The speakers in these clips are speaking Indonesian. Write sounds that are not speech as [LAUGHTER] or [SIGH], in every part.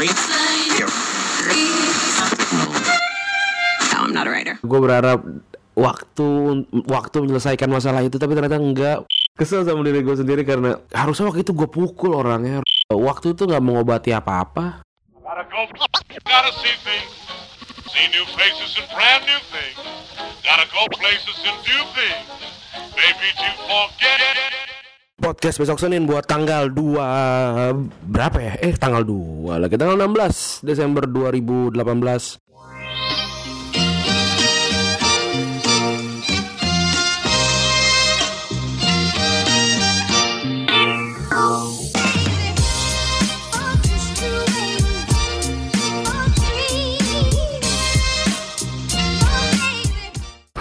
No, I'm not a writer. gue berharap waktu waktu menyelesaikan masalah itu tapi ternyata enggak. Kesel sama diri gue sendiri karena harusnya waktu itu gue pukul orangnya. Waktu itu nggak mengobati apa-apa. Gotta go, gotta see things, see new faces and brand new things. Gotta go places and do things, maybe to forget. Podcast besok Senin buat tanggal 2 berapa ya? Eh tanggal 2 lagi. Tanggal 16 Desember 2018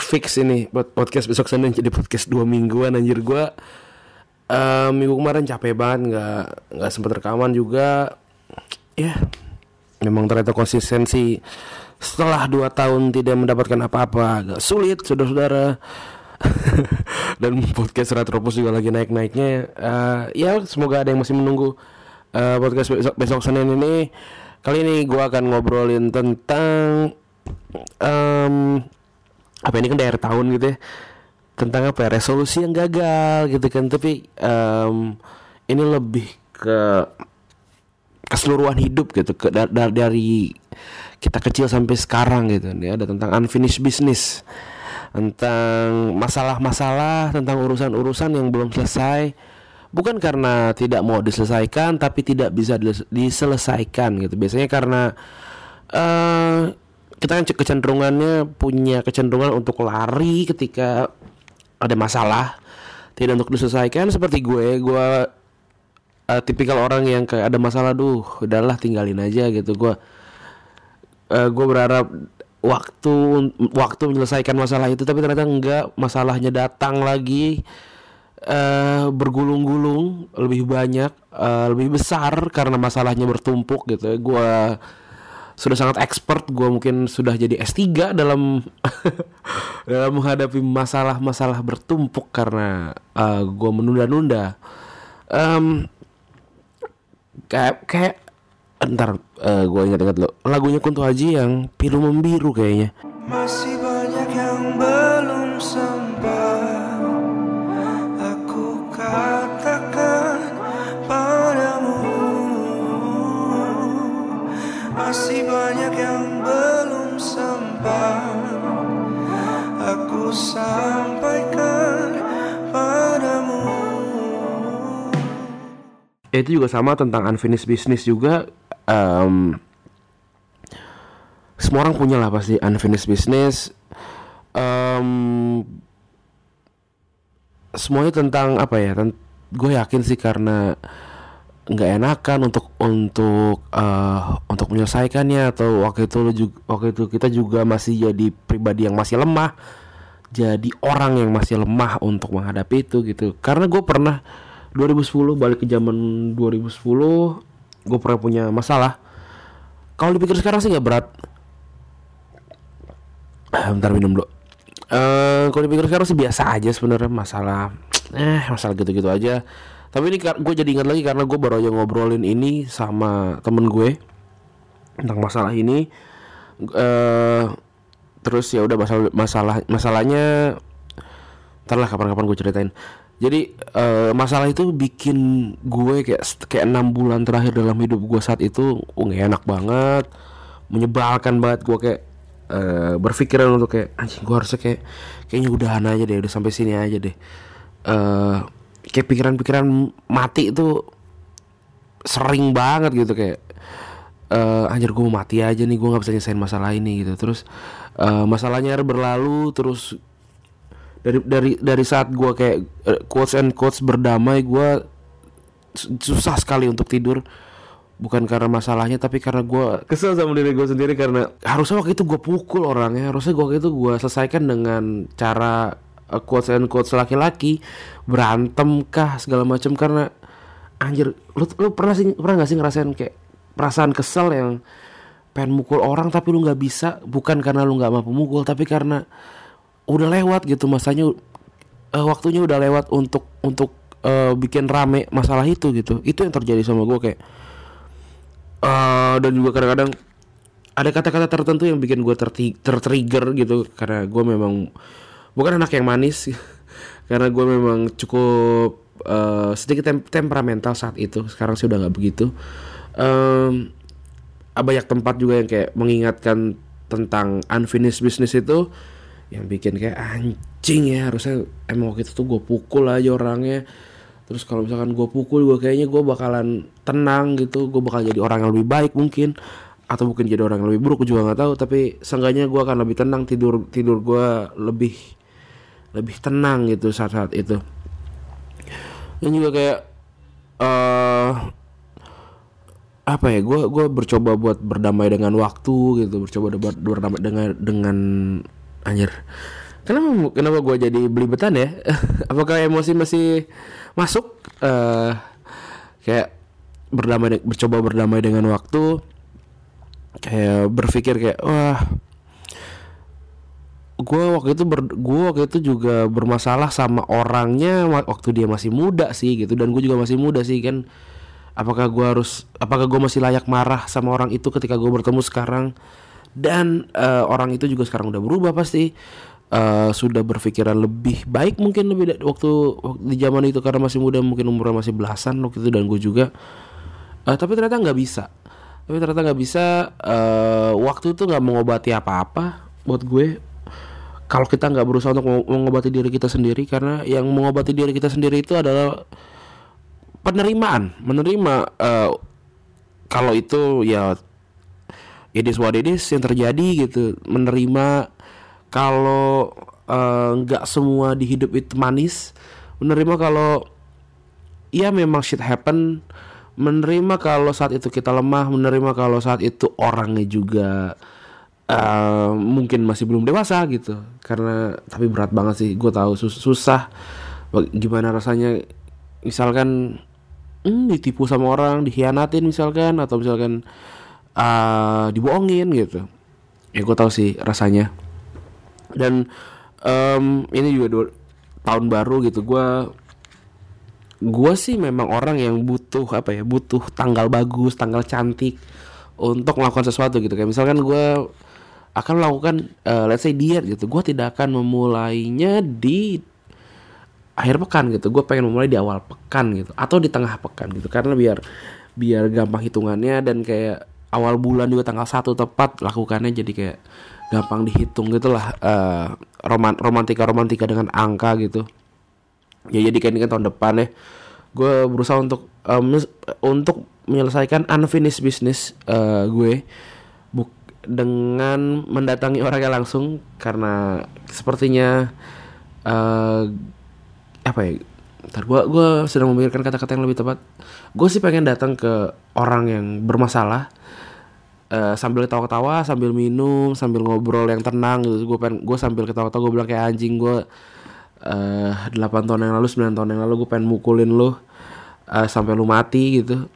Fix ini buat podcast besok Senin. Jadi podcast dua mingguan anjir. Gua eh, minggu kemarin capek banget nggak nggak sempat rekaman juga. Ya memang ternyata konsistensi setelah dua tahun tidak mendapatkan apa-apa agak sulit saudara-saudara. [LAUGHS] Dan podcast Retropus juga lagi naik-naiknya. Eh, ya semoga ada yang masih menunggu eh, podcast besok, besok Senin ini. Kali ini gua akan ngobrolin tentang em, apa ini kan daerah tahun gitu ya tentang apa ya resolusi yang gagal gitu kan. Tapi em, ini lebih ke keseluruhan hidup gitu ke da- da- dari kita kecil sampai sekarang gitu. Ya ada tentang unfinished business tentang masalah-masalah tentang urusan-urusan yang belum selesai. Bukan karena tidak mau diselesaikan tapi tidak bisa dis- diselesaikan gitu. Biasanya karena eh kita kan kecenderungannya punya kecenderungan untuk lari ketika ada masalah tidak untuk diselesaikan seperti gue gue eh, tipikal orang yang kayak ada masalah duh udahlah tinggalin aja gitu. Gue eh, gue berharap waktu waktu menyelesaikan masalah itu tapi ternyata enggak masalahnya datang lagi eh bergulung-gulung lebih banyak eh, lebih besar karena masalahnya bertumpuk gitu. Gue sudah sangat expert gue mungkin sudah jadi S3 dalam [LAUGHS] dalam menghadapi masalah-masalah bertumpuk karena eh, gue menunda-nunda. Em, kayak kayak ntar gue ingat-ingat lo lagunya Kunto Aji yang pilu membiru kayaknya. Masih banyak yang belum sempat itu juga sama tentang unfinished business juga. Em, semua orang punya lah pasti unfinished business. Em, semuanya tentang apa ya gue yakin sih karena nggak enakan untuk untuk eh, untuk menyelesaikannya atau waktu itu lu juga, waktu itu kita juga masih jadi pribadi yang masih lemah jadi orang yang masih lemah untuk menghadapi itu gitu. Karena gue pernah 2010 balik ke zaman 2010 gue pernah punya masalah. Kalau dipikir sekarang sih nggak berat. Ah, bentar minum dulu. Eh, kalau dipikir sekarang sih biasa aja sebenarnya masalah eh masalah gitu-gitu aja. Tapi ini gue jadi ingat lagi karena gue baru aja ngobrolin ini sama temen gue tentang masalah ini. Eh terus ya udah masalah masalah masalahnya ntar lah kapan-kapan gue ceritain jadi eh, masalah itu bikin gue kayak kayak enam bulan terakhir dalam hidup gue saat itu nggak enak banget. Menyebalkan banget gue kayak eh, berpikiran untuk kayak anjing gue harusnya kayak kayaknya udahan aja deh udah sampai sini aja deh. Eh kayak pikiran-pikiran mati itu sering banget gitu kayak eh anjir gue mau mati aja nih gue nggak bisa nyelesain masalah ini gitu. Terus eh, masalahnya berlalu terus dari dari dari saat gue kayak eh, quotes and quotes berdamai gue su- susah sekali untuk tidur. Bukan karena masalahnya tapi karena gue kesel sama diri gue sendiri karena harusnya waktu itu gue pukul orangnya. Harusnya gue waktu itu gue selesaikan dengan cara eh, quotes and quotes laki-laki. Berantem kah segala macam karena anjir lu lu pernah sih pernah gak sih ngerasain kayak perasaan kesel yang pengen mukul orang tapi lu nggak bisa? Bukan karena lu nggak mampu mukul tapi karena udah lewat gitu masanya eh, waktunya udah lewat untuk untuk eh, bikin rame masalah itu gitu. Itu yang terjadi sama gue kayak eh dan juga kadang-kadang ada kata-kata tertentu yang bikin gue tertrigger gitu. Karena gue memang bukan anak yang manis [LAUGHS] karena gue memang cukup uh, sedikit tem temperamental saat itu. Sekarang sih udah nggak begitu. Um, banyak tempat juga yang kayak mengingatkan tentang unfinished business itu yang bikin kayak anjing ya harusnya emang waktu itu tuh gue pukul aja orangnya. Terus kalau misalkan gue pukul gue kayaknya gue bakalan tenang gitu. Gue bakal jadi orang yang lebih baik mungkin. Atau mungkin jadi orang yang lebih buruk gue juga nggak tahu. Tapi seenggaknya gue akan lebih tenang tidur tidur gue lebih lebih tenang gitu saat-saat itu. Dan juga kayak uh, apa ya gue gue bercoba buat berdamai dengan waktu gitu. Bercoba berdamai dengan dengan anjir. Kenapa kenapa gue jadi belibetan ya? [LAUGHS] Apakah emosi masih masuk? Uh, kayak berdamai bercoba berdamai dengan waktu. Kayak berpikir kayak wah gue waktu itu ber, gue waktu itu juga bermasalah sama orangnya waktu dia masih muda sih gitu. Dan gue juga masih muda sih kan. Apakah gue harus apakah gue masih layak marah sama orang itu ketika gue bertemu sekarang dan uh, orang itu juga sekarang udah berubah pasti. Uh, sudah berpikiran lebih baik mungkin lebih waktu, waktu di zaman itu karena masih muda mungkin umurnya masih belasan waktu itu dan gue juga. Uh, tapi ternyata nggak bisa. Tapi ternyata nggak bisa uh, waktu itu nggak mengobati apa-apa buat gue. Kalau kita nggak berusaha untuk mengobati diri kita sendiri karena yang mengobati diri kita sendiri itu adalah penerimaan. Menerima uh, kalau itu ya it is what it is yang terjadi gitu menerima kalau nggak uh, semua di hidup itu manis menerima kalau ya memang shit happen menerima kalau saat itu kita lemah, menerima kalau saat itu orangnya juga uh, mungkin masih belum dewasa gitu. Karena tapi berat banget sih, gue tahu sus susah. Gimana rasanya, misalkan hmm, ditipu sama orang, dikhianatin misalkan, atau misalkan uh, dibohongin gitu. Ya gue tahu sih rasanya. Dan um, ini juga dua, tahun baru gitu, gue gue sih memang orang yang butuh apa ya butuh tanggal bagus tanggal cantik untuk melakukan sesuatu gitu kayak misalkan gue akan melakukan uh, let's say diet gitu gue tidak akan memulainya di akhir pekan gitu gue pengen memulai di awal pekan gitu atau di tengah pekan gitu karena biar biar gampang hitungannya dan kayak awal bulan juga tanggal satu tepat lakukannya jadi kayak gampang dihitung gitulah uh, roman romantika romantika dengan angka gitu. Ya jadi kan ini kan tahun depan ya. Gue berusaha untuk um, untuk menyelesaikan unfinished business uh, gue buk dengan mendatangi orangnya langsung karena sepertinya uh, apa ya Ntar gue gue sedang memikirkan kata-kata yang lebih tepat. Gue sih pengen datang ke orang yang bermasalah uh, sambil ketawa-ketawa, sambil minum, sambil ngobrol yang tenang gitu. Gue pengen gue sambil ketawa-ketawa gue bilang kayak anjing gue uh, 8 tahun yang lalu 9 tahun yang lalu gue pengen mukulin lu uh, sampai lu mati gitu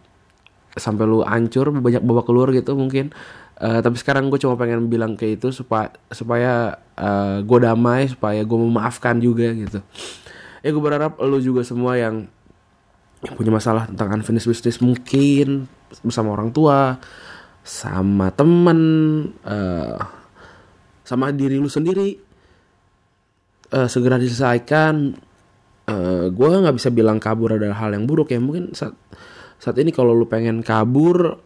sampai lu hancur banyak babak keluar gitu mungkin uh, tapi sekarang gue cuma pengen bilang kayak itu supaya supaya uh, gue damai supaya gue memaafkan juga gitu ya gue berharap lu juga semua yang, punya masalah tentang unfinished business mungkin bersama orang tua sama temen uh, sama diri lu sendiri uh, segera diselesaikan. Uh, gue nggak bisa bilang kabur adalah hal yang buruk ya. Mungkin saat saat ini kalau lu pengen kabur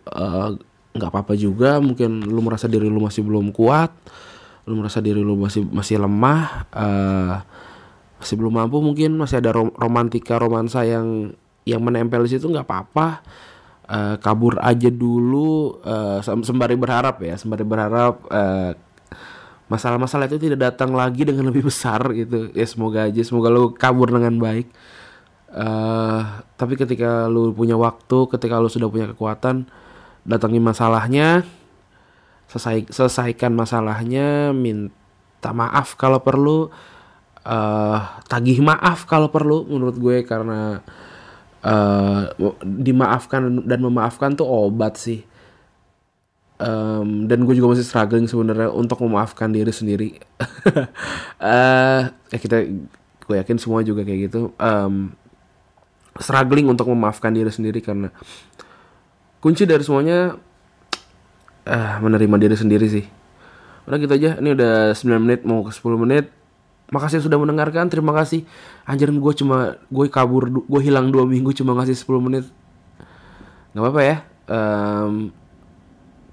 nggak uh, apa-apa juga. Mungkin lu merasa diri lu masih belum kuat lu merasa diri lu masih masih lemah uh, masih belum mampu mungkin masih ada rom romantika romansa yang yang menempel di situ nggak apa-apa. Uh, kabur aja dulu uh, sembari berharap ya sembari berharap uh, masalah-masalah itu tidak datang lagi dengan lebih besar gitu. Ya semoga aja semoga lu kabur dengan baik. Uh, tapi ketika lu punya waktu ketika lu sudah punya kekuatan datangi masalahnya selesai selesaikan masalahnya minta maaf kalau perlu uh, tagih maaf kalau perlu menurut gue karena uh, dimaafkan dan memaafkan tuh obat sih um, dan gue juga masih struggling sebenarnya untuk memaafkan diri sendiri uh, [LAUGHS] ya kita gue yakin semua juga kayak gitu um, struggling untuk memaafkan diri sendiri karena kunci dari semuanya ah, menerima diri sendiri sih. Udah gitu aja. Ini udah 9 menit mau ke 10 menit. Makasih sudah mendengarkan. Terima kasih. Anjir gue cuma gue kabur gue hilang dua minggu cuma ngasih 10 menit. Gak apa-apa ya. Em,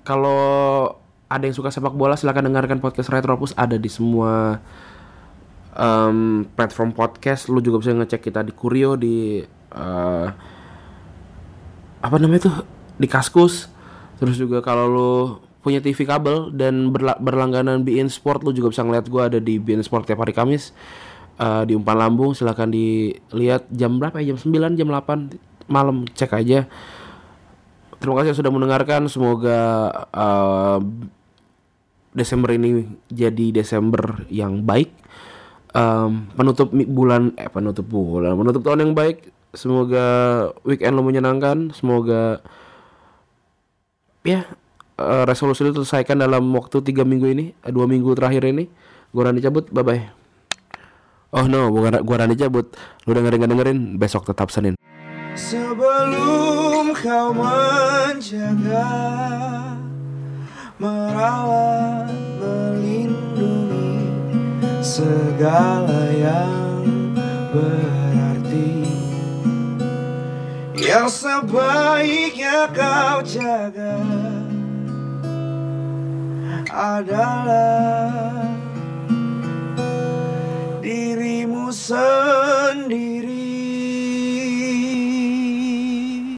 kalau ada yang suka sepak bola silahkan dengarkan podcast Retropus ada di semua em, platform podcast. Lu juga bisa ngecek kita di Kurio di eh, apa namanya tuh di Kaskus. Terus juga kalau lu punya TV kabel dan berla- berlangganan BN Sport lu juga bisa ngeliat gua ada di BN Sport tiap hari Kamis. Eh, di umpan lambung silahkan dilihat. Jam berapa ya? Jam 9 jam 8 malam. Cek aja. Terima kasih sudah mendengarkan. Semoga eh, Desember ini jadi Desember yang baik. Em, penutup bulan eh penutup bulan penutup tahun yang baik. Semoga weekend lo menyenangkan. Semoga ya eh, resolusi itu selesaikan dalam waktu tiga minggu ini eh, dua minggu terakhir ini. Gua Rani cabut bye bye oh no bukan gua Rani cabut. Lu dengerin dengerin besok tetap Senin. Sebelum kau menjaga Merawat, melindungi Segala yang berarti. Yang sebaiknya kau jaga Adalah Dirimu sendiri